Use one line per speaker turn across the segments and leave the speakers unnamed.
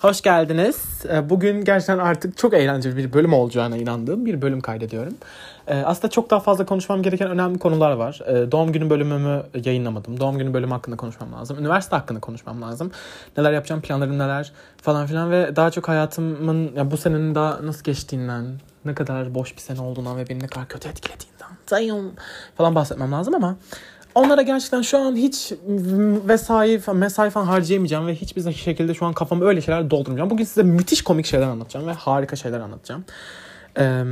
Hoş geldiniz. Ee, bugün gerçekten artık çok eğlenceli bir bölüm olacağına inandığım bir bölüm kaydediyorum. Ee, aslında çok daha fazla konuşmam gereken önemli konular var. Ee, doğum günü bölümümü yayınlamadım. Doğum günü bölümü hakkında konuşmam lazım. Üniversite hakkında konuşmam lazım. Neler yapacağım, planlarım neler falan filan ve daha çok hayatımın ya bu senenin daha nasıl geçtiğinden, ne kadar boş bir sene olduğundan ve beni ne kadar kötü etkilediğinden falan bahsetmem lazım ama Onlara gerçekten şu an hiç vesai mesai falan harcayamayacağım ve hiçbir şekilde şu an kafamı öyle şeyler doldurmayacağım. Bugün size müthiş komik şeyler anlatacağım ve harika şeyler anlatacağım. Ee,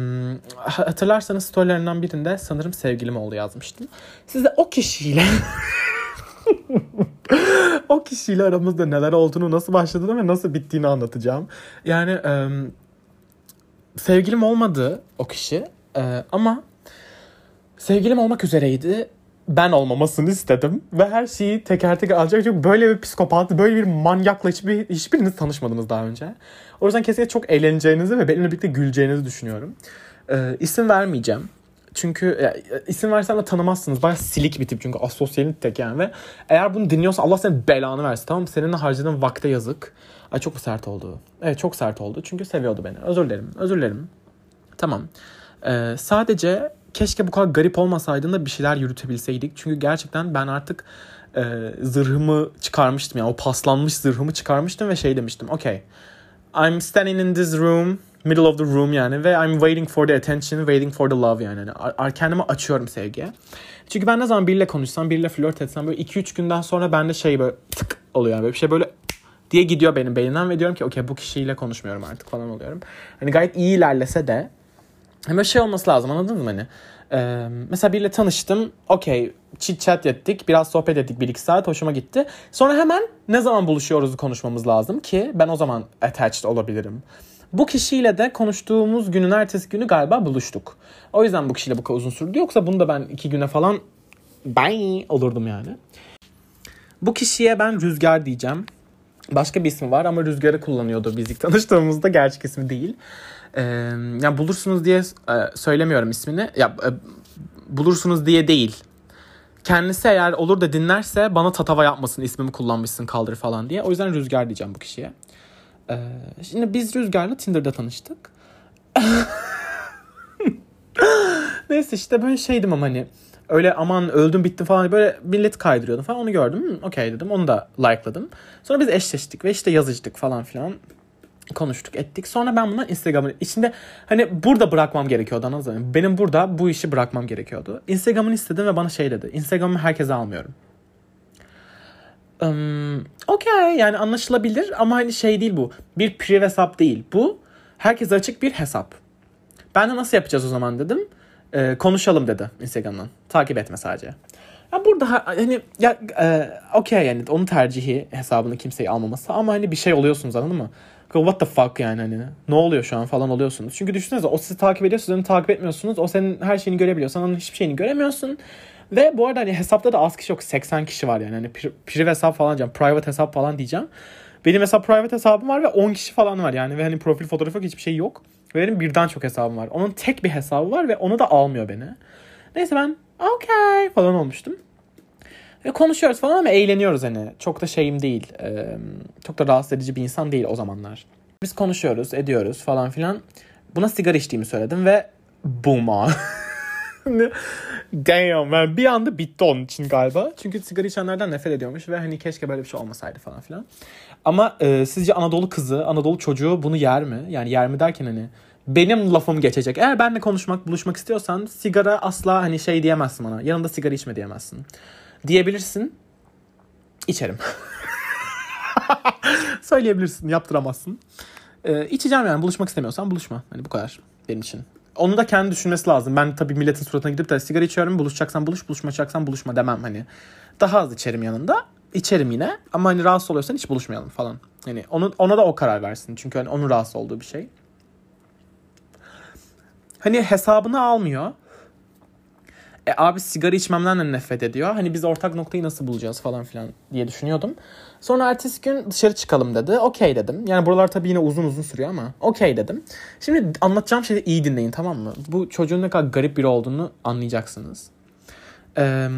hatırlarsanız storylerinden birinde sanırım sevgilim oldu yazmıştım. Size o kişiyle o kişiyle aramızda neler olduğunu, nasıl başladığını ve nasıl bittiğini anlatacağım. Yani e, sevgilim olmadı o kişi e, ama sevgilim olmak üzereydi ben olmamasını istedim. Ve her şeyi teker teker alacak. Çünkü böyle bir psikopat, böyle bir manyakla hiçbir, hiçbiriniz tanışmadınız daha önce. O yüzden kesinlikle çok eğleneceğinizi ve benimle birlikte güleceğinizi düşünüyorum. Ee, isim vermeyeceğim. Çünkü ya, isim versem de tanımazsınız. Baya silik bir tip çünkü asosyalin tek yani. Ve eğer bunu dinliyorsa Allah senin belanı versin tamam mı? Seninle harcadığın vakte yazık. Ay çok sert oldu. Evet çok sert oldu. Çünkü seviyordu beni. Özür dilerim. Özür dilerim. Tamam. Ee, sadece keşke bu kadar garip olmasaydın da bir şeyler yürütebilseydik. Çünkü gerçekten ben artık e, zırhımı çıkarmıştım. Yani o paslanmış zırhımı çıkarmıştım ve şey demiştim. Okay, I'm standing in this room, middle of the room yani ve I'm waiting for the attention, waiting for the love yani. yani kendimi açıyorum sevgiye. Çünkü ben ne zaman biriyle konuşsam, biriyle flört etsem böyle 2-3 günden sonra bende şey böyle tık oluyor yani böyle bir şey böyle diye gidiyor benim beynimden ve diyorum ki okey bu kişiyle konuşmuyorum artık falan oluyorum. Hani gayet iyi ilerlese de Böyle şey olması lazım anladınız mı hani? Ee, mesela biriyle tanıştım. Okey chit chat ettik. Biraz sohbet ettik bir iki saat. Hoşuma gitti. Sonra hemen ne zaman buluşuyoruz konuşmamız lazım ki ben o zaman attached olabilirim. Bu kişiyle de konuştuğumuz günün ertesi günü galiba buluştuk. O yüzden bu kişiyle bu kadar uzun sürdü. Yoksa bunu da ben iki güne falan ben olurdum yani. Bu kişiye ben Rüzgar diyeceğim. Başka bir ismi var ama Rüzgar'ı kullanıyordu biz ilk tanıştığımızda. Gerçek ismi değil. Ee, yani bulursunuz diye e, söylemiyorum ismini. Ya e, bulursunuz diye değil. Kendisi eğer olur da dinlerse bana tatava yapmasın ismimi kullanmışsın kaldır falan diye. O yüzden Rüzgar diyeceğim bu kişiye. Ee, şimdi biz Rüzgar'la Tinder'da tanıştık. Neyse işte böyle şeydim ama hani öyle aman öldüm bittim falan böyle millet kaydırıyordum falan onu gördüm. Okey dedim onu da likeladım. Sonra biz eşleştik ve işte yazıştık falan filan konuştuk ettik. Sonra ben bunu Instagram'ın içinde hani burada bırakmam gerekiyordu anladın Benim burada bu işi bırakmam gerekiyordu. Instagram'ını istedim ve bana şey dedi. Instagram'ı herkese almıyorum. Um, Okey yani anlaşılabilir ama hani şey değil bu. Bir priv hesap değil. Bu herkese açık bir hesap. Ben de nasıl yapacağız o zaman dedim. Ee, konuşalım dedi Instagram'dan. Takip etme sadece. Ya burada hani ya e, okey yani onun tercihi hesabını kimseyi almaması ama hani bir şey oluyorsunuz anladın mı? What the fuck yani hani ne oluyor şu an falan oluyorsunuz. Çünkü düşünsenize o sizi takip ediyor siz takip etmiyorsunuz. O senin her şeyini görebiliyor. Sen onun hiçbir şeyini göremiyorsun. Ve bu arada hani hesapta da az kişi yok. 80 kişi var yani. Hani priv hesap falan diyeceğim. Private hesap falan diyeceğim. Benim mesela private hesabım var ve 10 kişi falan var yani. Ve hani profil fotoğrafı yok hiçbir şey yok. Ve benim birden çok hesabım var. Onun tek bir hesabı var ve onu da almıyor beni. Neyse ben okay falan olmuştum. Ve konuşuyoruz falan ama eğleniyoruz hani. Çok da şeyim değil. E, çok da rahatsız edici bir insan değil o zamanlar. Biz konuşuyoruz, ediyoruz falan filan. Buna sigara içtiğimi söyledim ve boom Damn ben bir anda bitti onun için galiba. Çünkü sigara içenlerden nefret ediyormuş ve hani keşke böyle bir şey olmasaydı falan filan. Ama e, sizce Anadolu kızı, Anadolu çocuğu bunu yer mi? Yani yer mi derken hani benim lafım geçecek. Eğer benle konuşmak, buluşmak istiyorsan sigara asla hani şey diyemezsin bana. Yanında sigara içme diyemezsin diyebilirsin. İçerim. Söyleyebilirsin, yaptıramazsın. Ee, içeceğim yani buluşmak istemiyorsan buluşma. Hani bu kadar benim için. Onu da kendi düşünmesi lazım. Ben tabii milletin suratına gidip de sigara içiyorum. Buluşacaksan buluş, buluşmayacaksan buluşma demem hani. Daha az içerim yanında. İçerim yine ama hani rahatsız oluyorsan hiç buluşmayalım falan. Hani onu, ona da o karar versin. Çünkü hani onun rahatsız olduğu bir şey. Hani hesabını almıyor. E abi sigara içmemden de nefret ediyor. Hani biz ortak noktayı nasıl bulacağız falan filan diye düşünüyordum. Sonra ertesi gün dışarı çıkalım dedi. Okey dedim. Yani buralar tabii yine uzun uzun sürüyor ama okey dedim. Şimdi anlatacağım şeyi iyi dinleyin tamam mı? Bu çocuğun ne kadar garip biri olduğunu anlayacaksınız. Ee,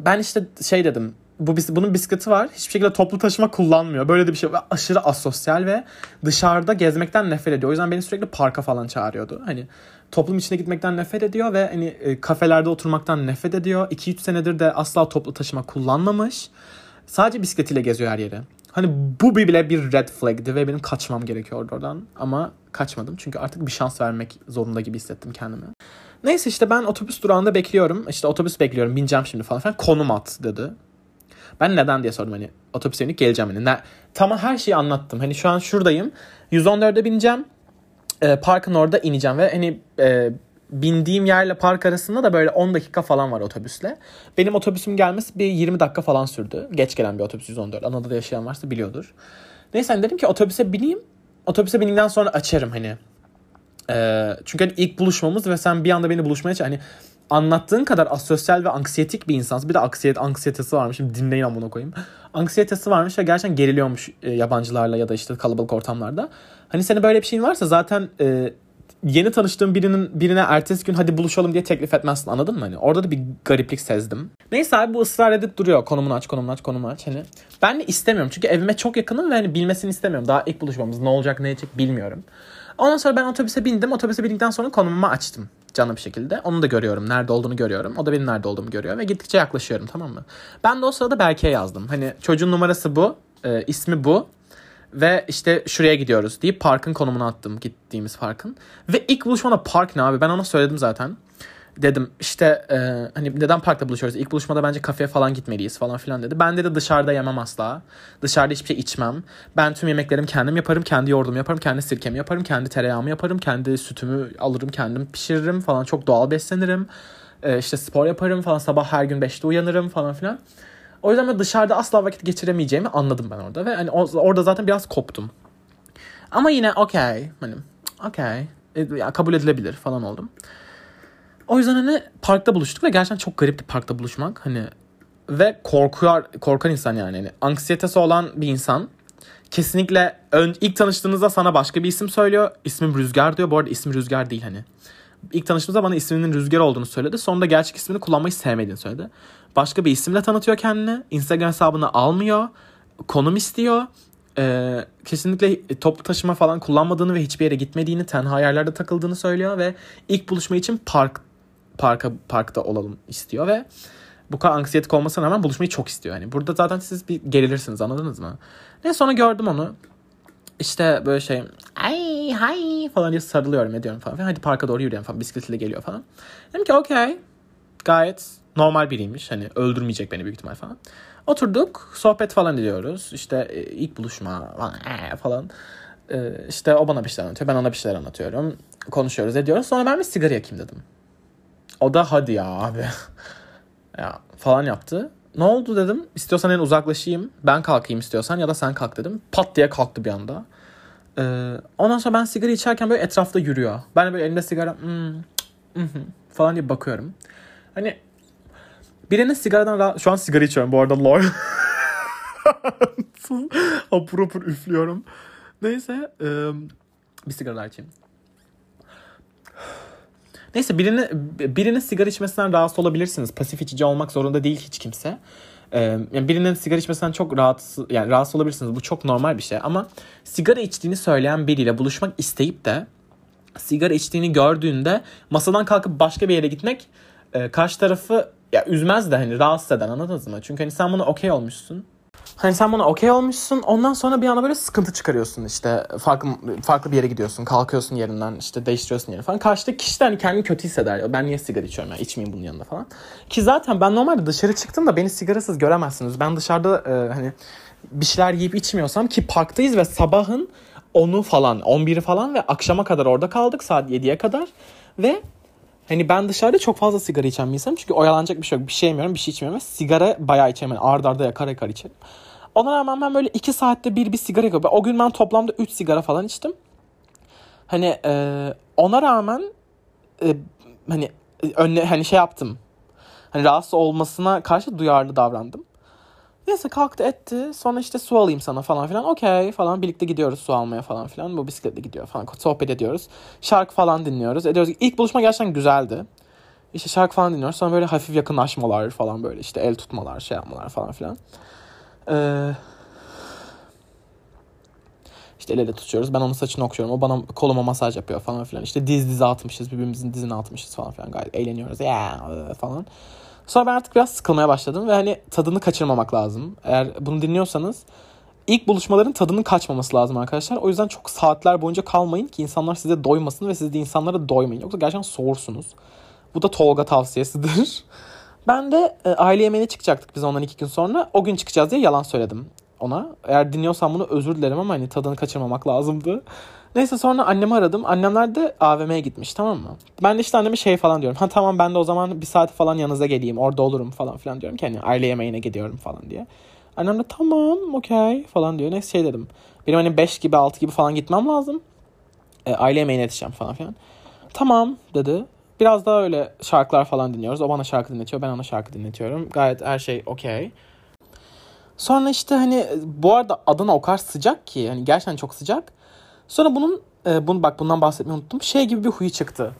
ben işte şey dedim. Bu bunun bisikleti var. Hiçbir şekilde toplu taşıma kullanmıyor. Böyle de bir şey. Ve aşırı asosyal ve dışarıda gezmekten nefret ediyor. O yüzden beni sürekli parka falan çağırıyordu. Hani toplum içine gitmekten nefret ediyor ve hani e, kafelerde oturmaktan nefret ediyor. 2-3 senedir de asla toplu taşıma kullanmamış. Sadece bisikletiyle geziyor her yere. Hani bu bile bir red flag'di ve benim kaçmam gerekiyordu oradan. Ama kaçmadım çünkü artık bir şans vermek zorunda gibi hissettim kendimi. Neyse işte ben otobüs durağında bekliyorum. İşte otobüs bekliyorum bineceğim şimdi falan filan. Konum at dedi. Ben neden diye sordum hani otobüse binip geleceğim hani. Ne, tamam her şeyi anlattım. Hani şu an şuradayım. 114'e bineceğim. E, parkın orada ineceğim ve hani e, bindiğim yerle park arasında da böyle 10 dakika falan var otobüsle. Benim otobüsüm gelmesi bir 20 dakika falan sürdü. Geç gelen bir otobüs 114. Anadolu'da yaşayan varsa biliyordur. Neyse hani dedim ki otobüse bineyim. Otobüse bindikten sonra açarım hani. Ee, çünkü hani ilk buluşmamız ve sen bir anda beni buluşmaya hani anlattığın kadar asosyal ve anksiyetik bir insansın. Bir de anksiyet, anksiyetesi varmış. Şimdi dinleyin amına koyayım. Anksiyetesi varmış ve gerçekten geriliyormuş e, yabancılarla ya da işte kalabalık ortamlarda. Hani senin böyle bir şeyin varsa zaten e, yeni tanıştığın birinin birine ertesi gün hadi buluşalım diye teklif etmezsin anladın mı? Hani orada da bir gariplik sezdim. Neyse abi bu ısrar edip duruyor. Konumunu aç, konumunu aç, konumunu aç. Hani ben de istemiyorum. Çünkü evime çok yakınım ve hani bilmesini istemiyorum. Daha ilk buluşmamız ne olacak ne edecek bilmiyorum. Ondan sonra ben otobüse bindim. Otobüse bindikten sonra konumumu açtım canlı bir şekilde. Onu da görüyorum. Nerede olduğunu görüyorum. O da benim nerede olduğumu görüyor ve gittikçe yaklaşıyorum tamam mı? Ben de o sırada Berke'ye yazdım. Hani çocuğun numarası bu. E, ismi bu. Ve işte şuraya gidiyoruz deyip parkın konumunu attım gittiğimiz parkın. Ve ilk buluşmada park ne abi ben ona söyledim zaten. Dedim işte e, hani neden parkta buluşuyoruz? İlk buluşmada bence kafeye falan gitmeliyiz falan filan dedi. Ben de dışarıda yemem asla. Dışarıda hiçbir şey içmem. Ben tüm yemeklerimi kendim yaparım. Kendi yoğurdumu yaparım. Kendi sirkemi yaparım. Kendi tereyağımı yaparım. Kendi sütümü alırım. Kendim pişiririm falan. Çok doğal beslenirim. E, işte spor yaparım falan. Sabah her gün 5'te uyanırım falan filan. O yüzden ben dışarıda asla vakit geçiremeyeceğimi anladım ben orada. Ve hani orada zaten biraz koptum. Ama yine okey. Hani okey. E, kabul edilebilir falan oldum. O yüzden hani parkta buluştuk ve gerçekten çok garipti parkta buluşmak. Hani ve korkuyor, korkan insan yani. yani. Anksiyetesi olan bir insan kesinlikle ön, ilk tanıştığınızda sana başka bir isim söylüyor. İsmim Rüzgar diyor. Bu arada ismi Rüzgar değil hani. İlk tanıştığımızda bana isminin Rüzgar olduğunu söyledi. Sonunda gerçek ismini kullanmayı sevmediğini söyledi. Başka bir isimle tanıtıyor kendini. Instagram hesabını almıyor. Konum istiyor. Ee, kesinlikle toplu taşıma falan kullanmadığını ve hiçbir yere gitmediğini, tenha yerlerde takıldığını söylüyor ve ilk buluşma için park parka parkta olalım istiyor ve bu kadar anksiyetik olmasına rağmen buluşmayı çok istiyor. Yani burada zaten siz bir gerilirsiniz anladınız mı? Ne sonra gördüm onu. İşte böyle şey ay hay falan diye sarılıyorum ediyorum falan. Hadi parka doğru yürüyelim falan bisikletiyle geliyor falan. Dedim ki okey gayet normal biriymiş. Hani öldürmeyecek beni büyük ihtimal falan. Oturduk sohbet falan ediyoruz. İşte e, ilk buluşma falan, ee, falan. Ee, işte o bana bir şeyler anlatıyor. Ben ona bir şeyler anlatıyorum. Konuşuyoruz ediyoruz. Sonra ben bir sigara yakayım dedim. O da hadi ya abi. ya falan yaptı. Ne oldu dedim. İstiyorsan en uzaklaşayım. Ben kalkayım istiyorsan ya da sen kalk dedim. Pat diye kalktı bir anda. Ee, ondan sonra ben sigara içerken böyle etrafta yürüyor. Ben de böyle elimde sigara hmm, hmm, falan diye bakıyorum. Hani birinin sigaradan şu an sigara içiyorum bu arada lol. apur apur üflüyorum. Neyse e, bir sigara içeyim. Neyse birini, birinin sigara içmesinden rahatsız olabilirsiniz. Pasif içici olmak zorunda değil hiç kimse. Ee, yani birinin sigara içmesinden çok rahatsız yani rahatsız olabilirsiniz. Bu çok normal bir şey ama sigara içtiğini söyleyen biriyle buluşmak isteyip de sigara içtiğini gördüğünde masadan kalkıp başka bir yere gitmek e, karşı tarafı ya üzmez de hani rahatsız eden anladınız mı? Çünkü hani sen buna okey olmuşsun. Hani sen buna okey olmuşsun. Ondan sonra bir anda böyle sıkıntı çıkarıyorsun işte. Farklı farklı bir yere gidiyorsun. Kalkıyorsun yerinden işte değiştiriyorsun yerini falan. Karşıdaki kişi de hani kendini kötü hisseder. Ben niye sigara içiyorum ya içmeyeyim bunun yanında falan. Ki zaten ben normalde dışarı çıktım da beni sigarasız göremezsiniz. Ben dışarıda e, hani bir şeyler yiyip içmiyorsam ki parktayız ve sabahın 10'u falan 11'i falan ve akşama kadar orada kaldık saat 7'ye kadar. Ve Hani ben dışarıda çok fazla sigara içen bir insanım. Çünkü oyalanacak bir şey yok. Bir şey yemiyorum, bir şey içmiyorum. sigara bayağı içerim. Yani arda arda yakar yakar içerim. Ona rağmen ben böyle iki saatte bir bir sigara yakıyorum. O gün ben toplamda üç sigara falan içtim. Hani e, ona rağmen e, hani önle hani şey yaptım. Hani rahatsız olmasına karşı duyarlı davrandım. Neyse kalktı etti. Sonra işte su alayım sana falan filan. Okey falan birlikte gidiyoruz su almaya falan filan. Bu bisikletle gidiyor falan. Sohbet ediyoruz. Şarkı falan dinliyoruz. Ediyoruz. İlk buluşma gerçekten güzeldi. İşte şarkı falan dinliyoruz. Sonra böyle hafif yakınlaşmalar falan böyle işte el tutmalar, şey yapmalar falan filan. Ee, işte el ele tutuyoruz. Ben onun saçını okşuyorum. O bana koluma masaj yapıyor falan filan. İşte diz dize atmışız. Birbirimizin dizine atmışız falan filan. Gayet eğleniyoruz. Ya falan. Sonra ben artık biraz sıkılmaya başladım ve hani tadını kaçırmamak lazım. Eğer bunu dinliyorsanız ilk buluşmaların tadının kaçmaması lazım arkadaşlar. O yüzden çok saatler boyunca kalmayın ki insanlar size doymasın ve siz de insanlara doymayın. Yoksa gerçekten soğursunuz. Bu da Tolga tavsiyesidir. Ben de e, aile yemeğine çıkacaktık biz ondan iki gün sonra. O gün çıkacağız diye yalan söyledim ona. Eğer dinliyorsan bunu özür dilerim ama hani tadını kaçırmamak lazımdı. Neyse sonra annemi aradım. Annemler de AVM'ye gitmiş tamam mı? Ben de işte anneme şey falan diyorum. Ha tamam ben de o zaman bir saat falan yanınıza geleyim. Orada olurum falan filan diyorum ki hani aile yemeğine gidiyorum falan diye. Annem de tamam okey falan diyor. Neyse şey dedim. Benim hani 5 gibi 6 gibi falan gitmem lazım. E, aile yemeğine yetişeceğim falan filan. Tamam dedi. Biraz daha öyle şarkılar falan dinliyoruz. O bana şarkı dinletiyor. Ben ona şarkı dinletiyorum. Gayet her şey okey. Sonra işte hani bu arada Adana o kadar sıcak ki. Hani gerçekten çok sıcak. Sonra bunun e, bunu bak bundan bahsetmeyi unuttum. Şey gibi bir huyu çıktı.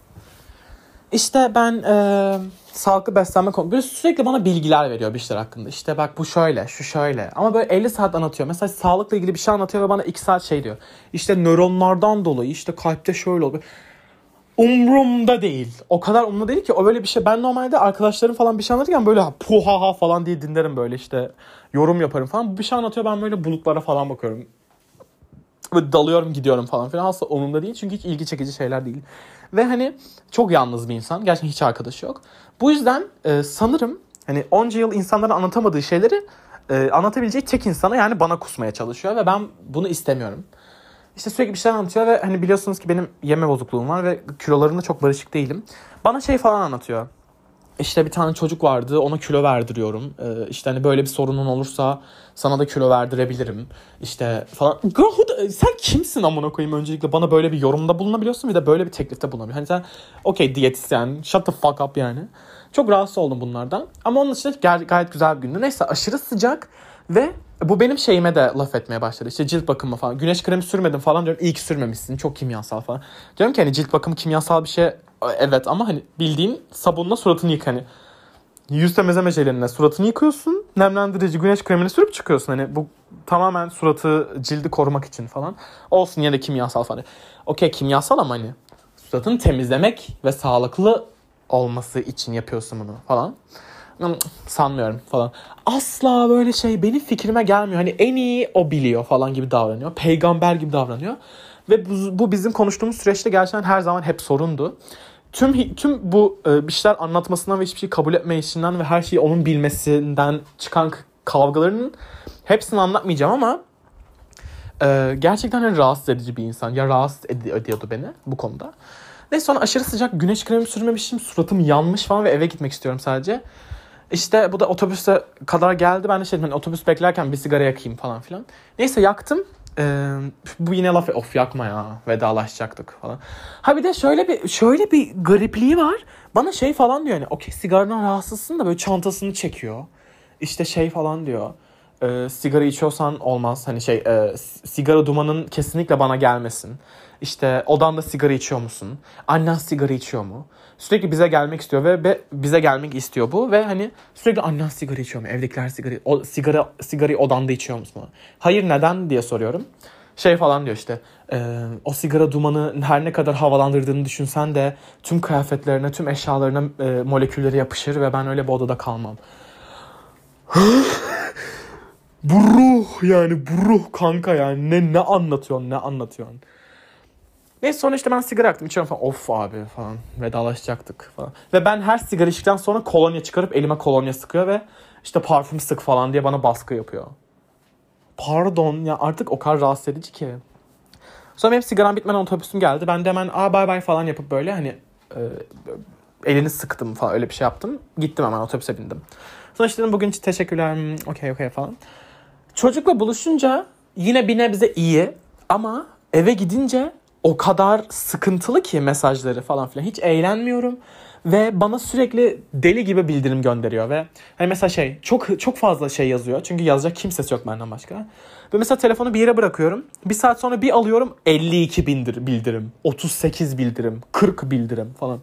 İşte ben e, sağlıklı beslenme konu böyle sürekli bana bilgiler veriyor bir şeyler hakkında. İşte bak bu şöyle, şu şöyle. Ama böyle 50 saat anlatıyor. Mesela sağlıkla ilgili bir şey anlatıyor ve bana 2 saat şey diyor. İşte nöronlardan dolayı işte kalpte şöyle oluyor. Umrumda değil. O kadar umurumda değil ki o böyle bir şey. Ben normalde arkadaşlarım falan bir şey anlatırken böyle puhaha falan diye dinlerim böyle işte yorum yaparım falan. Bir şey anlatıyor ben böyle bulutlara falan bakıyorum. Böyle dalıyorum gidiyorum falan filan. Aslında umurumda değil çünkü hiç ilgi çekici şeyler değil. Ve hani çok yalnız bir insan. Gerçekten hiç arkadaşı yok. Bu yüzden e, sanırım hani onca yıl insanlara anlatamadığı şeyleri e, anlatabileceği tek insana yani bana kusmaya çalışıyor. Ve ben bunu istemiyorum. İşte sürekli bir şeyler anlatıyor ve hani biliyorsunuz ki benim yeme bozukluğum var ve kilolarımda çok barışık değilim. Bana şey falan anlatıyor. İşte bir tane çocuk vardı ona kilo verdiriyorum. Ee, işte hani böyle bir sorunun olursa sana da kilo verdirebilirim. İşte falan. Girl, sen kimsin amına koyayım öncelikle bana böyle bir yorumda bulunabiliyorsun bir de böyle bir teklifte bulunabiliyorsun. Hani sen okey diyetisyen shut the fuck up yani. Çok rahatsız oldum bunlardan. Ama onun için gayet güzel bir gündü. Neyse aşırı sıcak ve bu benim şeyime de laf etmeye başladı. İşte cilt bakımı falan. Güneş kremi sürmedim falan diyorum. İyi ki sürmemişsin. Çok kimyasal falan. Diyorum ki hani cilt bakımı kimyasal bir şey. Evet ama hani bildiğin sabunla suratını yık hani. Yüz temizleme jelinle suratını yıkıyorsun. Nemlendirici güneş kremini sürüp çıkıyorsun. Hani bu tamamen suratı cildi korumak için falan. Olsun yine de kimyasal falan. Okey kimyasal ama hani suratını temizlemek ve sağlıklı olması için yapıyorsun bunu falan sanmıyorum falan. Asla böyle şey benim fikrime gelmiyor. Hani en iyi o biliyor falan gibi davranıyor. Peygamber gibi davranıyor. Ve bu, bu bizim konuştuğumuz süreçte gerçekten her zaman hep sorundu. Tüm tüm bu e, bir şeyler anlatmasından ve hiçbir şey kabul etmeyişinden ve her şeyi onun bilmesinden çıkan kavgalarının hepsini anlatmayacağım ama e, gerçekten hani rahatsız edici bir insan. Ya rahatsız ed- ediyordu beni bu konuda. Neyse sonra aşırı sıcak güneş kremi sürmemişim. Suratım yanmış falan ve eve gitmek istiyorum sadece. İşte bu da otobüste kadar geldi. Ben de şey dedim hani otobüs beklerken bir sigara yakayım falan filan. Neyse yaktım. Ee, bu yine laf of yakma ya vedalaşacaktık falan. Ha bir de şöyle bir şöyle bir garipliği var. Bana şey falan diyor hani okey sigaradan rahatsızsın da böyle çantasını çekiyor. İşte şey falan diyor. E, sigara içiyorsan olmaz. Hani şey e, sigara dumanın kesinlikle bana gelmesin. İşte odanda sigara içiyor musun? Annen sigara içiyor mu? Sürekli bize gelmek istiyor ve, ve bize gelmek istiyor bu ve hani sürekli annen sigara içiyor mu? Evdekiler sigara o sigara sigarayı odanda içiyor musun? Hayır neden diye soruyorum. Şey falan diyor işte e, o sigara dumanı her ne kadar havalandırdığını düşünsen de tüm kıyafetlerine tüm eşyalarına e, molekülleri yapışır ve ben öyle bir odada kalmam. bu ruh yani bu ruh kanka yani ne ne anlatıyorsun ne anlatıyorsun. Neyse sonra işte ben sigara yaktım. içiyorum falan. Of abi falan. Vedalaşacaktık falan. Ve ben her sigara içtikten sonra kolonya çıkarıp elime kolonya sıkıyor ve işte parfüm sık falan diye bana baskı yapıyor. Pardon ya artık o kadar rahatsız edici ki. Sonra benim sigaram bitmeden otobüsüm geldi. Ben de hemen aa bay bay falan yapıp böyle hani e, elini sıktım falan öyle bir şey yaptım. Gittim hemen otobüse bindim. Sonra işte dedim bugün için teşekkürler. Hmm, okey okey falan. Çocukla buluşunca yine bir nebze iyi ama eve gidince o kadar sıkıntılı ki mesajları falan filan. Hiç eğlenmiyorum ve bana sürekli deli gibi bildirim gönderiyor ve hani mesela şey çok çok fazla şey yazıyor. Çünkü yazacak kimsesi yok benden başka. Ve mesela telefonu bir yere bırakıyorum. Bir saat sonra bir alıyorum 52 bindir bildirim, 38 bildirim, 40 bildirim falan.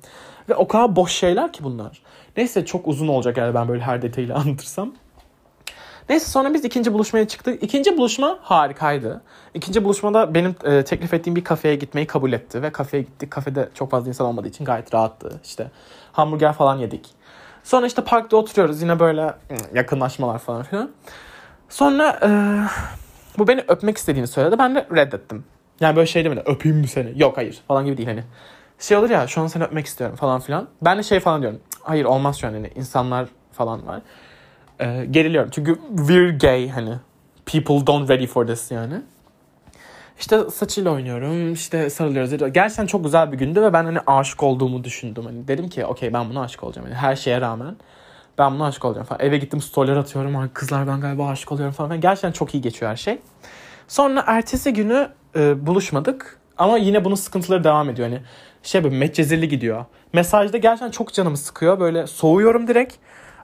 Ve o kadar boş şeyler ki bunlar. Neyse çok uzun olacak eğer ben böyle her detayıyla anlatırsam. Neyse sonra biz ikinci buluşmaya çıktık. İkinci buluşma harikaydı. İkinci buluşmada benim e, teklif ettiğim bir kafeye gitmeyi kabul etti. Ve kafeye gittik. Kafede çok fazla insan olmadığı için gayet rahattı. İşte hamburger falan yedik. Sonra işte parkta oturuyoruz. Yine böyle yakınlaşmalar falan filan. Sonra e, bu beni öpmek istediğini söyledi. Ben de reddettim. Yani böyle şey demedi. Öpeyim mi seni? Yok hayır falan gibi değil hani. Şey olur ya şu an seni öpmek istiyorum falan filan. Ben de şey falan diyorum. Hayır olmaz şu an hani insanlar falan var. Ee, geriliyorum çünkü we're gay hani. People don't ready for this yani. İşte saçıyla oynuyorum, işte sarılıyoruz. Gerçekten çok güzel bir gündü ve ben hani aşık olduğumu düşündüm. Hani dedim ki okey ben buna aşık olacağım. Yani her şeye rağmen ben buna aşık olacağım falan. Eve gittim storyler atıyorum. Kızlar ben galiba aşık oluyorum falan. Gerçekten çok iyi geçiyor her şey. Sonra ertesi günü e, buluşmadık. Ama yine bunun sıkıntıları devam ediyor. Hani şey böyle metcezirli gidiyor. Mesajda gerçekten çok canımı sıkıyor. Böyle soğuyorum direkt.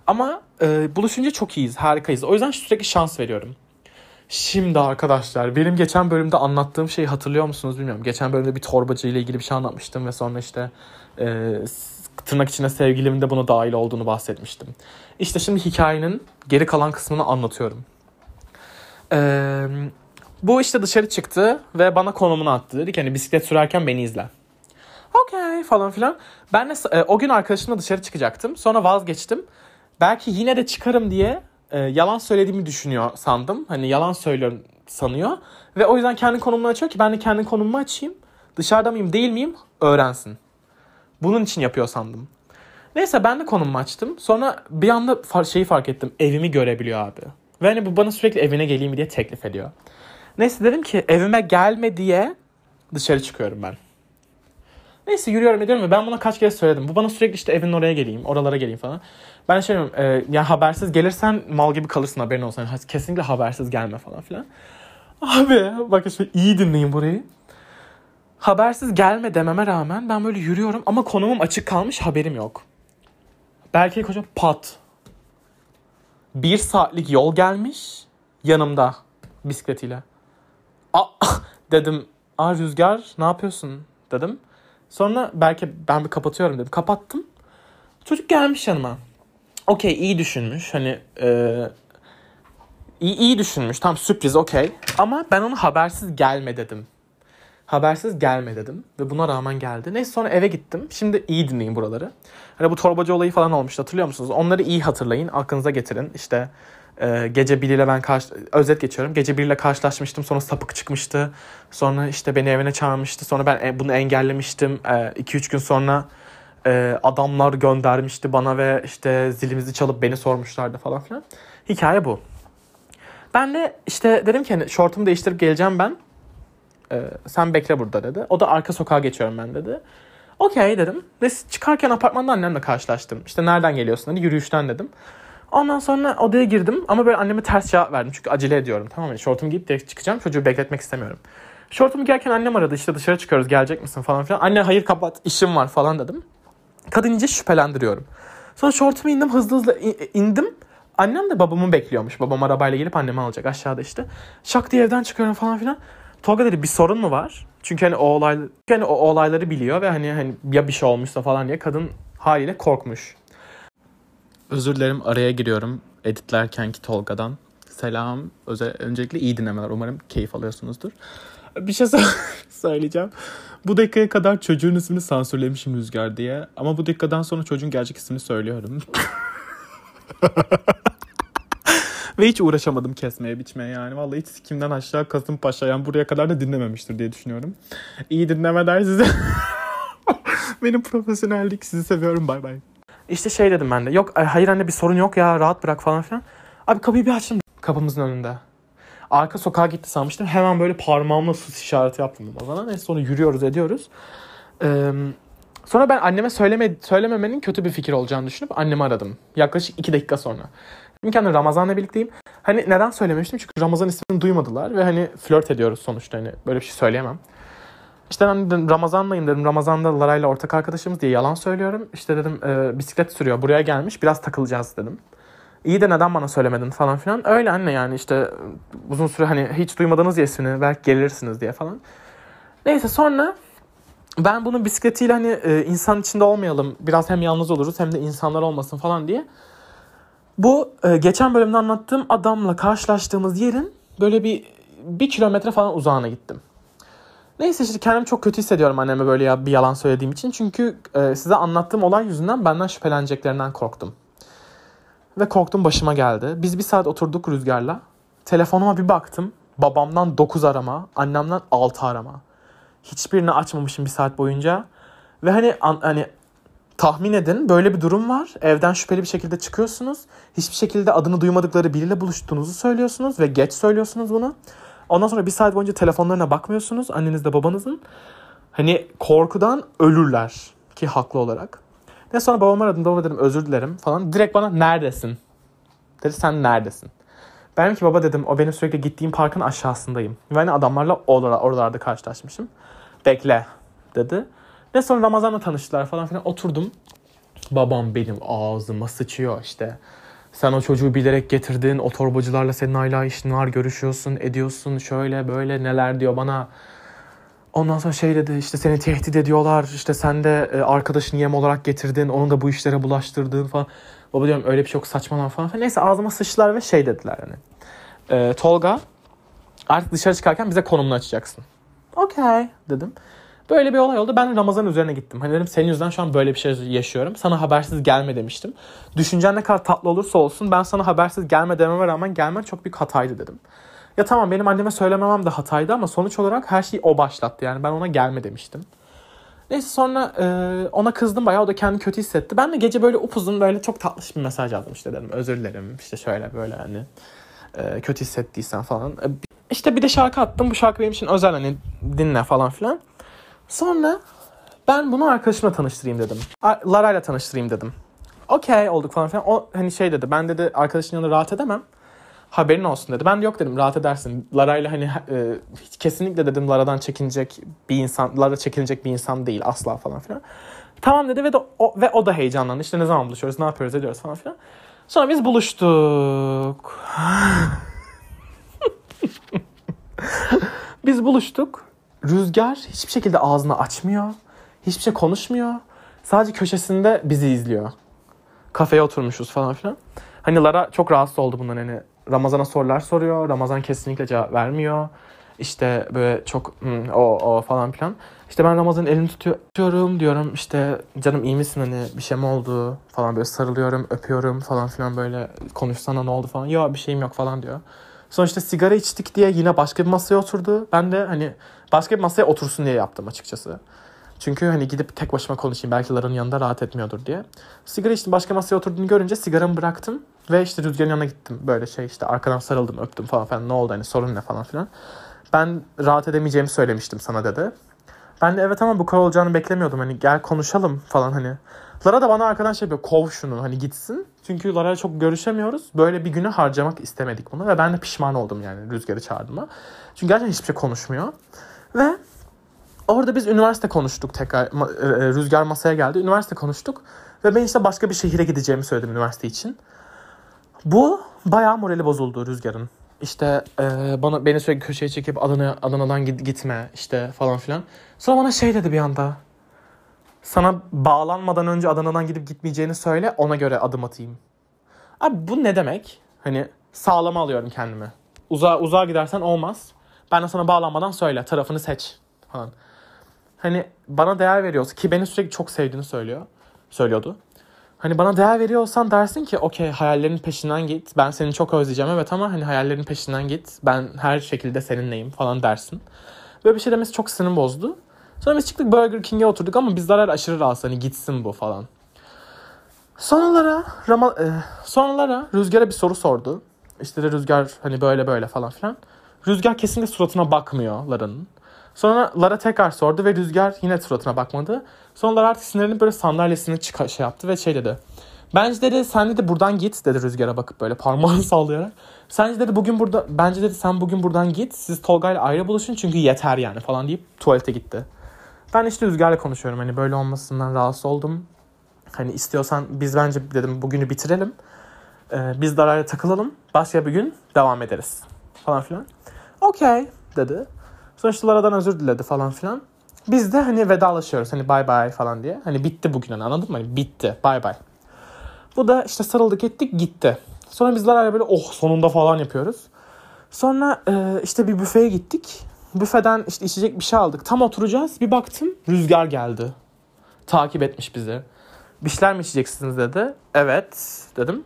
Ama e, buluşunca çok iyiyiz, harikayız. O yüzden sürekli şans veriyorum. Şimdi arkadaşlar benim geçen bölümde anlattığım şeyi hatırlıyor musunuz bilmiyorum. Geçen bölümde bir torbacı ile ilgili bir şey anlatmıştım ve sonra işte e, tırnak içine sevgilimin de buna dahil olduğunu bahsetmiştim. İşte şimdi hikayenin geri kalan kısmını anlatıyorum. Eee bu işte dışarı çıktı ve bana konumunu attı. Dedi ki hani bisiklet sürerken beni izle. Okey falan filan. Ben de e, o gün arkadaşımla dışarı çıkacaktım. Sonra vazgeçtim. Belki yine de çıkarım diye e, yalan söylediğimi düşünüyor sandım. Hani yalan söylüyorum sanıyor. Ve o yüzden kendi konumunu açıyor ki ben de kendi konumumu açayım. Dışarıda mıyım değil miyim öğrensin. Bunun için yapıyor sandım. Neyse ben de konumumu açtım. Sonra bir anda şeyi fark ettim. Evimi görebiliyor abi. Ve hani bu bana sürekli evine geleyim diye teklif ediyor. Neyse dedim ki evime gelme diye dışarı çıkıyorum ben. Neyse yürüyorum ediyorum ve ben buna kaç kere söyledim. Bu bana sürekli işte evin oraya geleyim, oralara geleyim falan. Ben şey diyorum, e, ya habersiz gelirsen mal gibi kalırsın haberin olsun. Yani kesinlikle habersiz gelme falan filan. Abi bakın şimdi iyi dinleyin burayı. Habersiz gelme dememe rağmen ben böyle yürüyorum ama konumum açık kalmış haberim yok. Belki koca pat. Bir saatlik yol gelmiş yanımda bisikletiyle. Aa, dedim Aa Rüzgar ne yapıyorsun dedim. Sonra belki ben bir kapatıyorum dedim. Kapattım. Çocuk gelmiş yanıma. Okey iyi düşünmüş. Hani e, iyi, iyi düşünmüş. Tam sürpriz okey. Ama ben onu habersiz gelme dedim. Habersiz gelme dedim. Ve buna rağmen geldi. Neyse sonra eve gittim. Şimdi iyi dinleyin buraları. Hani bu torbacı olayı falan olmuştu hatırlıyor musunuz? Onları iyi hatırlayın. Aklınıza getirin. İşte ee, gece biriyle ben karşı özet geçiyorum. Gece biriyle karşılaşmıştım. Sonra sapık çıkmıştı. Sonra işte beni evine çağırmıştı. Sonra ben e, bunu engellemiştim. 2-3 ee, gün sonra e, adamlar göndermişti bana ve işte zilimizi çalıp beni sormuşlardı falan filan. Hikaye bu. Ben de işte dedim ki hani şortumu değiştirip geleceğim ben. Ee, sen bekle burada dedi. O da arka sokağa geçiyorum ben dedi. Okey dedim. Ve çıkarken apartmanda annemle karşılaştım. İşte nereden geliyorsun dedi. Yürüyüşten dedim. Ondan sonra odaya girdim ama böyle anneme ters cevap verdim. Çünkü acele ediyorum tamam mı? Şortumu giyip direkt çıkacağım. Çocuğu bekletmek istemiyorum. Şortumu giyerken annem aradı işte dışarı çıkıyoruz gelecek misin falan filan. Anne hayır kapat işim var falan dedim. Kadın ince şüphelendiriyorum. Sonra şortumu indim hızlı hızlı indim. Annem de babamı bekliyormuş. Babam arabayla gelip annemi alacak aşağıda işte. Şak diye evden çıkıyorum falan filan. Tolga dedi bir sorun mu var? Çünkü hani o olay hani o olayları biliyor ve hani hani ya bir şey olmuşsa falan diye kadın haliyle korkmuş. Özür dilerim araya giriyorum editlerkenki Tolga'dan. Selam. Özel, öncelikle iyi dinlemeler. Umarım keyif alıyorsunuzdur. Bir şey söyleyeceğim. Bu dakikaya kadar çocuğun ismini sansürlemişim Rüzgar diye. Ama bu dakikadan sonra çocuğun gerçek ismini söylüyorum. Ve hiç uğraşamadım kesmeye biçmeye yani. Vallahi hiç kimden aşağı Kasımpaşa yani buraya kadar da dinlememiştir diye düşünüyorum. İyi dinlemeler size. Benim profesyonellik sizi seviyorum bay bay. İşte şey dedim ben de. Yok hayır anne bir sorun yok ya rahat bırak falan filan. Abi kapıyı bir açtım kapımızın önünde. Arka sokağa gitti sanmıştım. Hemen böyle parmağımla sus işareti yaptım bana. Neyse sonra yürüyoruz ediyoruz. Ee, sonra ben anneme söyleme, söylememenin kötü bir fikir olacağını düşünüp annemi aradım. Yaklaşık iki dakika sonra. Dedim ki hani Ramazan'la birlikteyim. Hani neden söylememiştim? Çünkü Ramazan ismini duymadılar ve hani flört ediyoruz sonuçta. Hani böyle bir şey söyleyemem. İşte ben dedim Ramazan'layım dedim. Ramazan'da Lara'yla ortak arkadaşımız diye yalan söylüyorum. İşte dedim e, bisiklet sürüyor buraya gelmiş biraz takılacağız dedim. İyi de neden bana söylemedin falan filan. Öyle anne yani işte uzun süre hani hiç duymadınız ya ismini belki gelirsiniz diye falan. Neyse sonra ben bunun bisikletiyle hani e, insan içinde olmayalım. Biraz hem yalnız oluruz hem de insanlar olmasın falan diye. Bu e, geçen bölümde anlattığım adamla karşılaştığımız yerin böyle bir bir kilometre falan uzağına gittim. Neyse işte kendimi çok kötü hissediyorum anneme böyle ya bir yalan söylediğim için. Çünkü e, size anlattığım olay yüzünden benden şüpheleneceklerinden korktum. Ve korktum başıma geldi. Biz bir saat oturduk Rüzgar'la. Telefonuma bir baktım. Babamdan 9 arama, annemden 6 arama. Hiçbirini açmamışım bir saat boyunca. Ve hani an, hani tahmin edin böyle bir durum var. Evden şüpheli bir şekilde çıkıyorsunuz. Hiçbir şekilde adını duymadıkları biriyle buluştuğunuzu söylüyorsunuz ve geç söylüyorsunuz bunu. Ondan sonra bir saat boyunca telefonlarına bakmıyorsunuz annenizle babanızın. Hani korkudan ölürler ki haklı olarak. Ne sonra babamı aradım baba dedim özür dilerim falan. Direkt bana neredesin? Dedi sen neredesin? Ben ki baba dedim o benim sürekli gittiğim parkın aşağısındayım. Ve hani adamlarla oralarda, oralarda karşılaşmışım. Bekle dedi. Ne sonra Ramazan'la tanıştılar falan filan. Oturdum. Babam benim ağzıma sıçıyor işte. Sen o çocuğu bilerek getirdin. O torbacılarla senin hala işin var. Görüşüyorsun, ediyorsun. Şöyle böyle neler diyor bana. Ondan sonra şey dedi işte seni tehdit ediyorlar. İşte sen de e, arkadaşını yem olarak getirdin. Onu da bu işlere bulaştırdın falan. Baba diyorum öyle bir şey yok saçmalama falan. Neyse ağzıma sıçtılar ve şey dediler hani. E, Tolga artık dışarı çıkarken bize konumunu açacaksın. Okey dedim. Böyle bir olay oldu. Ben Ramazan üzerine gittim. Hani dedim senin yüzünden şu an böyle bir şey yaşıyorum. Sana habersiz gelme demiştim. Düşüncen ne kadar tatlı olursa olsun ben sana habersiz gelme dememe rağmen gelmen çok büyük hataydı dedim. Ya tamam benim anneme söylememem de hataydı ama sonuç olarak her şeyi o başlattı. Yani ben ona gelme demiştim. Neyse sonra e, ona kızdım bayağı o da kendini kötü hissetti. Ben de gece böyle upuzun böyle çok tatlış bir mesaj aldım işte dedim özür dilerim işte şöyle böyle hani e, kötü hissettiysen falan. E, işte bir de şarkı attım bu şarkı benim için özel hani dinle falan filan. Sonra ben bunu arkadaşımla tanıştırayım dedim. Lara ile tanıştırayım dedim. Okey olduk falan filan. O hani şey dedi ben dedi arkadaşın yanında rahat edemem. Haberin olsun dedi. Ben de yok dedim rahat edersin. Lara ile hani e, kesinlikle dedim Lara'dan çekinecek bir insan, Lara çekilecek bir insan değil asla falan filan. Tamam dedi ve de, o, ve o da heyecanlandı. İşte ne zaman buluşuyoruz, ne yapıyoruz, ediyoruz falan filan. Sonra biz buluştuk. biz buluştuk. Rüzgar hiçbir şekilde ağzını açmıyor. Hiçbir şey konuşmuyor. Sadece köşesinde bizi izliyor. Kafeye oturmuşuz falan filan. Hani Lara çok rahatsız oldu bundan hani. Ramazan'a sorular soruyor. Ramazan kesinlikle cevap vermiyor. İşte böyle çok hmm, o o falan filan. İşte ben Ramazan'ın elini tutuyorum diyorum işte canım iyi misin hani bir şey mi oldu falan böyle sarılıyorum öpüyorum falan filan böyle konuşsana ne oldu falan. Yok bir şeyim yok falan diyor. İşte sigara içtik diye yine başka bir masaya oturdu. Ben de hani başka bir masaya otursun diye yaptım açıkçası. Çünkü hani gidip tek başıma konuşayım belki Lara'nın yanında rahat etmiyordur diye. Sigara içtim başka masaya oturduğunu görünce sigaramı bıraktım. Ve işte Rüzgar'ın yanına gittim. Böyle şey işte arkadan sarıldım öptüm falan filan ne oldu hani sorun ne falan filan. Ben rahat edemeyeceğimi söylemiştim sana dedi. Ben de evet ama bu kadar olacağını beklemiyordum. Hani gel konuşalım falan hani. Lara da bana arkadan şey yapıyor. Kov şunu hani gitsin. Çünkü Lara'yla çok görüşemiyoruz. Böyle bir günü harcamak istemedik bunu. Ve ben de pişman oldum yani Rüzgar'ı çağırdığıma. Çünkü gerçekten hiçbir şey konuşmuyor. Ve orada biz üniversite konuştuk tekrar. E, e, Rüzgar masaya geldi. Üniversite konuştuk. Ve ben işte başka bir şehire gideceğimi söyledim üniversite için. Bu bayağı morali bozuldu Rüzgar'ın. İşte e, bana beni sürekli köşeye çekip Adana, Adana'dan git, gitme işte falan filan. Sonra bana şey dedi bir anda. Sana bağlanmadan önce Adana'dan gidip gitmeyeceğini söyle ona göre adım atayım. Abi bu ne demek? Hani sağlama alıyorum kendimi. Uzağa, uzağa gidersen olmaz. Ben de sana bağlanmadan söyle tarafını seç falan. Hani bana değer veriyorsa ki beni sürekli çok sevdiğini söylüyor. Söylüyordu. Hani bana değer veriyorsan dersin ki okey hayallerin peşinden git. Ben seni çok özleyeceğim evet ama hani hayallerin peşinden git. Ben her şekilde seninleyim falan dersin. Böyle bir şey demesi çok sinirim bozdu. Sonra biz çıktık Burger King'e oturduk ama bizler aşırı rahatsız hani gitsin bu falan. Sonralara, Rama, e, sonralara Rüzgar'a bir soru sordu. İşte de Rüzgar hani böyle böyle falan filan. Rüzgar kesinlikle suratına bakmıyor Lara'nın. Sonra Lara tekrar sordu ve Rüzgar yine suratına bakmadı. Sonra artık sinirlenip böyle sandalyesini çık şey yaptı ve şey dedi. Bence dedi sen dedi buradan git dedi Rüzgar'a bakıp böyle parmağını sallayarak. Sence dedi bugün burada bence dedi sen bugün buradan git. Siz Tolga ile ayrı buluşun çünkü yeter yani falan deyip tuvalete gitti. Ben işte Rüzgar'la konuşuyorum. Hani böyle olmasından rahatsız oldum. Hani istiyorsan biz bence dedim bugünü bitirelim. Ee, biz Dara'yla takılalım. Başka bir gün devam ederiz. Falan filan. Okey dedi. Sonra işte Lara'dan özür diledi falan filan. Biz de hani vedalaşıyoruz hani bay bay falan diye. Hani bitti bugün hani anladın mı? Hani bitti bay bay. Bu da işte sarıldık ettik gitti. Sonra bizler hala böyle oh sonunda falan yapıyoruz. Sonra e, işte bir büfeye gittik. Büfeden işte içecek bir şey aldık. Tam oturacağız bir baktım rüzgar geldi. Takip etmiş bizi. Bir şeyler mi içeceksiniz dedi. Evet dedim.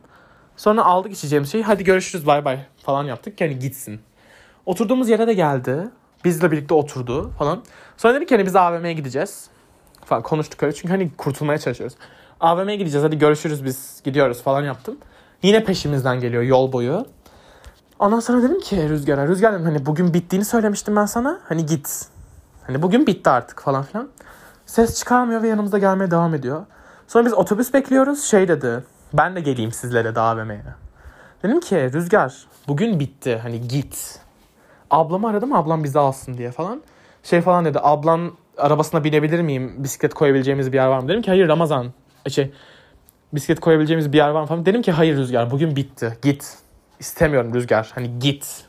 Sonra aldık içeceğimiz şeyi. Hadi görüşürüz bay bay falan yaptık. Yani gitsin. Oturduğumuz yere de geldi. Bizle birlikte oturdu falan. Sonra dedik ki hani biz AVM'ye gideceğiz. Falan konuştuk öyle. Çünkü hani kurtulmaya çalışıyoruz. AVM'ye gideceğiz hadi görüşürüz biz gidiyoruz falan yaptım. Yine peşimizden geliyor yol boyu. Ondan sonra dedim ki Rüzgar'a Rüzgar dedim hani bugün bittiğini söylemiştim ben sana. Hani git. Hani bugün bitti artık falan filan. Ses çıkarmıyor ve yanımızda gelmeye devam ediyor. Sonra biz otobüs bekliyoruz. Şey dedi. Ben de geleyim sizlere de AVM'ye. Dedim ki Rüzgar bugün bitti. Hani git. Ablamı aradım ablam bizi alsın diye falan. Şey falan dedi. Ablan arabasına binebilir miyim? Bisiklet koyabileceğimiz bir yer var mı? Dedim ki hayır Ramazan. Şey bisiklet koyabileceğimiz bir yer var mı falan. Dedim ki hayır Rüzgar bugün bitti. Git. İstemiyorum Rüzgar. Hani git.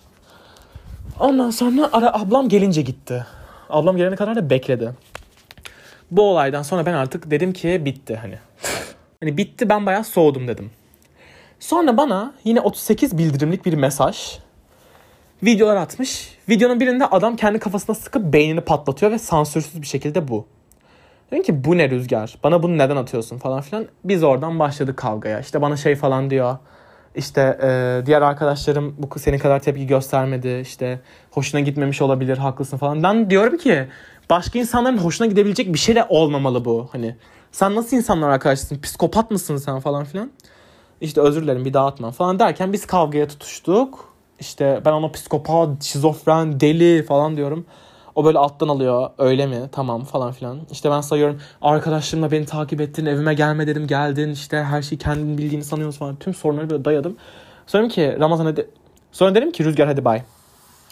Ondan sonra ara ablam gelince gitti. Ablam gelene kadar da bekledi. Bu olaydan sonra ben artık dedim ki bitti hani. hani bitti ben bayağı soğudum dedim. Sonra bana yine 38 bildirimlik bir mesaj videolar atmış. Videonun birinde adam kendi kafasına sıkıp beynini patlatıyor ve sansürsüz bir şekilde bu. Dedim ki bu ne rüzgar? Bana bunu neden atıyorsun falan filan. Biz oradan başladık kavgaya. İşte bana şey falan diyor. İşte e, diğer arkadaşlarım bu senin kadar tepki göstermedi. İşte hoşuna gitmemiş olabilir, haklısın falan. Ben diyorum ki başka insanların hoşuna gidebilecek bir şey de olmamalı bu. Hani sen nasıl insanlar arkadaşsın? Psikopat mısın sen falan filan? İşte özür dilerim bir daha atmam falan derken biz kavgaya tutuştuk. İşte ben ona psikopat, şizofren, deli falan diyorum. O böyle alttan alıyor. Öyle mi? Tamam falan filan. İşte ben sayıyorum. Arkadaşlarımla beni takip ettin. Evime gelme dedim. Geldin. İşte her şeyi kendin bildiğini sanıyorsun falan. Tüm sorunları böyle dayadım. Sonra ki Ramazan hadi. Sonra dedim ki Rüzgar hadi bay.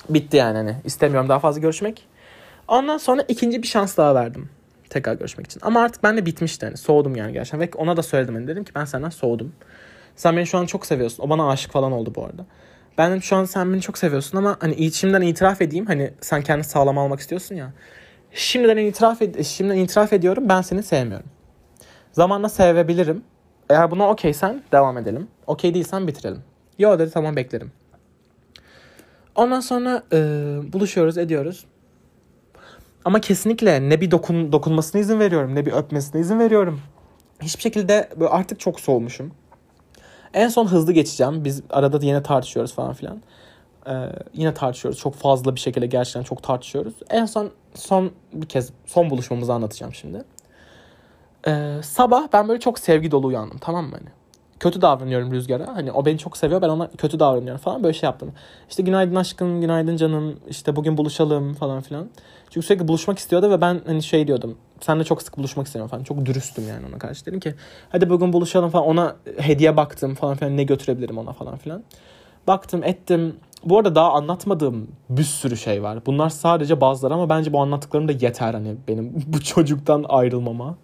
Bitti yani hani. İstemiyorum daha fazla görüşmek. Ondan sonra ikinci bir şans daha verdim. Tekrar görüşmek için. Ama artık ben de bitmişti hani. Soğudum yani gerçekten. Ve ona da söyledim hani. Dedim ki ben senden soğudum. Sen beni şu an çok seviyorsun. O bana aşık falan oldu bu arada. Ben şu an sen beni çok seviyorsun ama hani içimden itiraf edeyim. Hani sen kendini sağlam almak istiyorsun ya. Şimdiden itiraf ed şimdiden itiraf ediyorum ben seni sevmiyorum. Zamanla sevebilirim. Eğer buna okeysen devam edelim. Okey değilsen bitirelim. Yo dedi tamam beklerim. Ondan sonra e, buluşuyoruz ediyoruz. Ama kesinlikle ne bir dokun, dokunmasına izin veriyorum ne bir öpmesine izin veriyorum. Hiçbir şekilde artık çok soğumuşum. En son hızlı geçeceğim. Biz arada da yine tartışıyoruz falan filan. Ee, yine tartışıyoruz. Çok fazla bir şekilde gerçekten çok tartışıyoruz. En son son bir kez son buluşmamızı anlatacağım şimdi. Ee, sabah ben böyle çok sevgi dolu uyandım tamam mı? Hani kötü davranıyorum Rüzgar'a. Hani o beni çok seviyor ben ona kötü davranıyorum falan böyle şey yaptım. İşte günaydın aşkım, günaydın canım, işte bugün buluşalım falan filan. Çünkü sürekli buluşmak istiyordu ve ben hani şey diyordum. Seninle çok sık buluşmak istemiyorum falan. Çok dürüstüm yani ona karşı. Dedim ki hadi bugün buluşalım falan. Ona hediye baktım falan filan. Ne götürebilirim ona falan filan. Baktım ettim. Bu arada daha anlatmadığım bir sürü şey var. Bunlar sadece bazıları ama bence bu anlattıklarım da yeter hani benim bu çocuktan ayrılmama.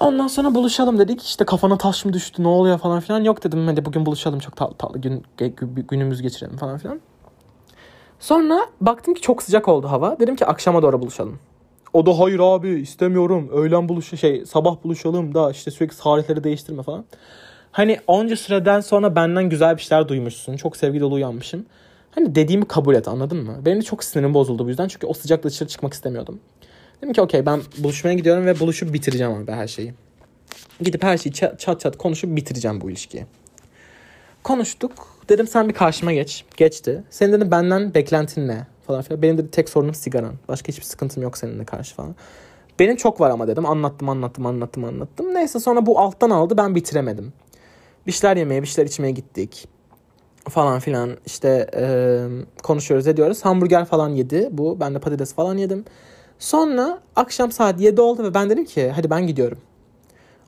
Ondan sonra buluşalım dedik. İşte kafana taş mı düştü ne oluyor falan filan. Yok dedim hadi bugün buluşalım çok tatlı tatlı gün, günümüz geçirelim falan filan. Sonra baktım ki çok sıcak oldu hava. Dedim ki akşama doğru buluşalım. O da hayır abi istemiyorum. Öğlen buluş şey sabah buluşalım da işte sürekli tarihleri değiştirme falan. Hani onca süreden sonra benden güzel bir şeyler duymuşsun. Çok sevgi dolu uyanmışım. Hani dediğimi kabul et anladın mı? Benim de çok sinirim bozuldu bu yüzden. Çünkü o sıcakta dışarı çıkmak istemiyordum. Dedim ki okey ben buluşmaya gidiyorum ve buluşup bitireceğim abi her şeyi. Gidip her şeyi çat çat, çat konuşup bitireceğim bu ilişkiyi. Konuştuk. Dedim sen bir karşıma geç. Geçti. Senin dedim benden beklentin ne? Falan filan. Benim de tek sorunum sigaran. Başka hiçbir sıkıntım yok seninle karşı falan. Benim çok var ama dedim. Anlattım anlattım anlattım anlattım. Neyse sonra bu alttan aldı ben bitiremedim. Bir şeyler yemeye bir şeyler içmeye gittik. Falan filan işte e, konuşuyoruz ediyoruz. Hamburger falan yedi bu. Ben de patates falan yedim. Sonra akşam saat 7 oldu ve ben dedim ki hadi ben gidiyorum.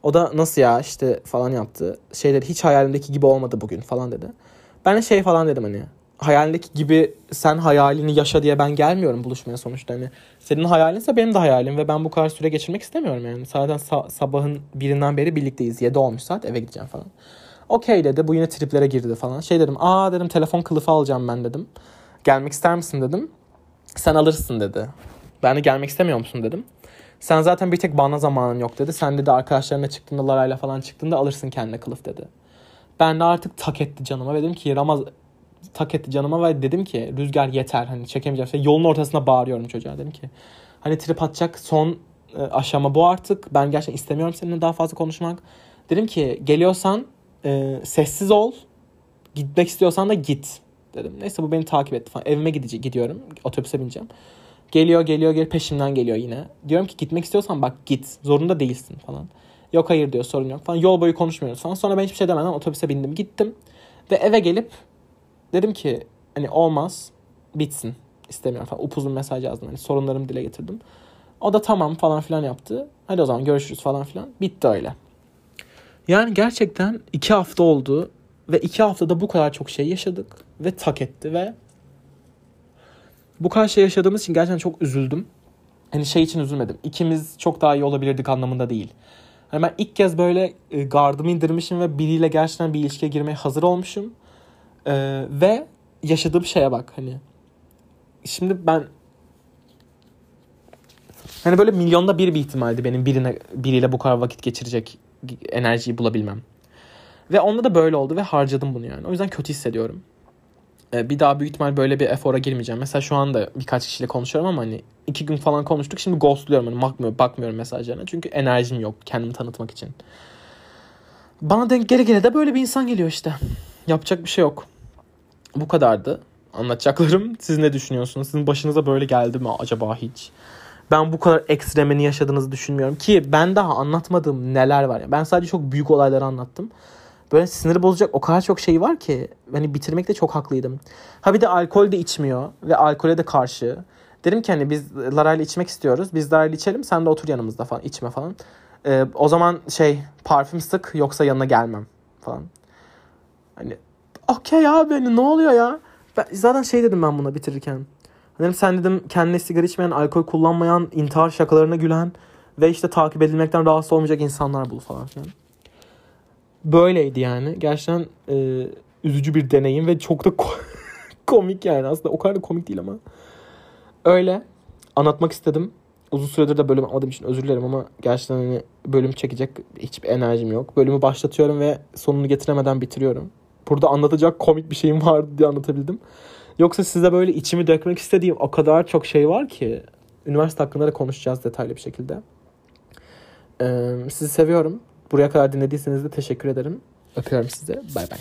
O da nasıl ya işte falan yaptı. Şeyleri hiç hayalimdeki gibi olmadı bugün falan dedi. Ben de şey falan dedim hani hayalindeki gibi sen hayalini yaşa diye ben gelmiyorum buluşmaya sonuçta. Hani senin hayalinse benim de hayalim ve ben bu kadar süre geçirmek istemiyorum yani. Zaten sa- sabahın birinden beri birlikteyiz. 7 olmuş saat eve gideceğim falan. Okey dedi. Bu yine triplere girdi falan. Şey dedim. Aa dedim telefon kılıfı alacağım ben dedim. Gelmek ister misin dedim. Sen alırsın dedi. Ben de gelmek istemiyor musun dedim. Sen zaten bir tek bana zamanın yok dedi. Sen dedi arkadaşlarına çıktığında Lara'yla falan çıktığında alırsın kendine kılıf dedi. Ben de artık tak etti canıma ve dedim ki Ramaz tak etti canıma ve dedim ki Rüzgar yeter hani çekemeyeceğim. Şey, yolun ortasında bağırıyorum çocuğa dedim ki. Hani trip atacak son e, aşama bu artık. Ben gerçekten istemiyorum seninle daha fazla konuşmak. Dedim ki geliyorsan e, sessiz ol. Gitmek istiyorsan da git dedim. Neyse bu beni takip etti falan. Evime gideceğim, gidiyorum. Otobüse bineceğim. Geliyor geliyor geliyor peşimden geliyor yine. Diyorum ki gitmek istiyorsan bak git. Zorunda değilsin falan. Yok hayır diyor sorun yok falan. Yol boyu konuşmuyoruz falan. Sonra ben hiçbir şey demeden otobüse bindim gittim. Ve eve gelip dedim ki hani olmaz bitsin istemiyorum falan. Upuzun mesaj yazdım. Hani sorunlarımı dile getirdim. O da tamam falan filan yaptı. Hadi o zaman görüşürüz falan filan. Bitti öyle. Yani gerçekten iki hafta oldu. Ve iki haftada bu kadar çok şey yaşadık. Ve tak etti ve bu kadar şey yaşadığımız için gerçekten çok üzüldüm. Hani şey için üzülmedim. İkimiz çok daha iyi olabilirdik anlamında değil. Hani ben ilk kez böyle e, gardımı indirmişim ve biriyle gerçekten bir ilişkiye girmeye hazır olmuşum. Ee, ve yaşadığım şeye bak hani. Şimdi ben hani böyle milyonda bir bir ihtimaldi benim birine biriyle bu kadar vakit geçirecek enerjiyi bulabilmem. Ve onda da böyle oldu ve harcadım bunu yani. O yüzden kötü hissediyorum. Ee, bir daha büyük ihtimal böyle bir efora girmeyeceğim. Mesela şu anda birkaç kişiyle konuşuyorum ama hani iki gün falan konuştuk. Şimdi ghostluyorum. Hani bakmıyorum, bakmıyorum mesajlarına. Çünkü enerjim yok kendimi tanıtmak için. Bana denk gele gele de böyle bir insan geliyor işte. Yapacak bir şey yok. Bu kadardı anlatacaklarım. Siz ne düşünüyorsunuz? Sizin başınıza böyle geldi mi acaba hiç? Ben bu kadar ekstremeni yaşadığınızı düşünmüyorum. Ki ben daha anlatmadığım neler var. ya. Ben sadece çok büyük olayları anlattım böyle siniri bozacak o kadar çok şey var ki hani bitirmekte çok haklıydım. Ha bir de alkol de içmiyor ve alkole de karşı. Dedim ki hani biz Lara'yla içmek istiyoruz. Biz Lara'yla içelim sen de otur yanımızda falan içme falan. Ee, o zaman şey parfüm sık yoksa yanına gelmem falan. Hani okey abi ne oluyor ya? Ben, zaten şey dedim ben buna bitirirken. Dedim sen dedim kendine sigara içmeyen, alkol kullanmayan, intihar şakalarına gülen ve işte takip edilmekten rahatsız olmayacak insanlar bul falan filan böyleydi yani. Gerçekten e, üzücü bir deneyim ve çok da komik yani. Aslında o kadar da komik değil ama. Öyle anlatmak istedim. Uzun süredir de bölüm atmadığım için özür dilerim ama gerçekten hani bölüm çekecek hiçbir enerjim yok. Bölümü başlatıyorum ve sonunu getiremeden bitiriyorum. Burada anlatacak komik bir şeyim vardı diye anlatabildim. Yoksa size böyle içimi dökmek istediğim o kadar çok şey var ki. Üniversite hakkında da konuşacağız detaylı bir şekilde. Ee, sizi seviyorum. Buraya kadar dinlediyseniz de teşekkür ederim. Öpüyorum size. Bay bay.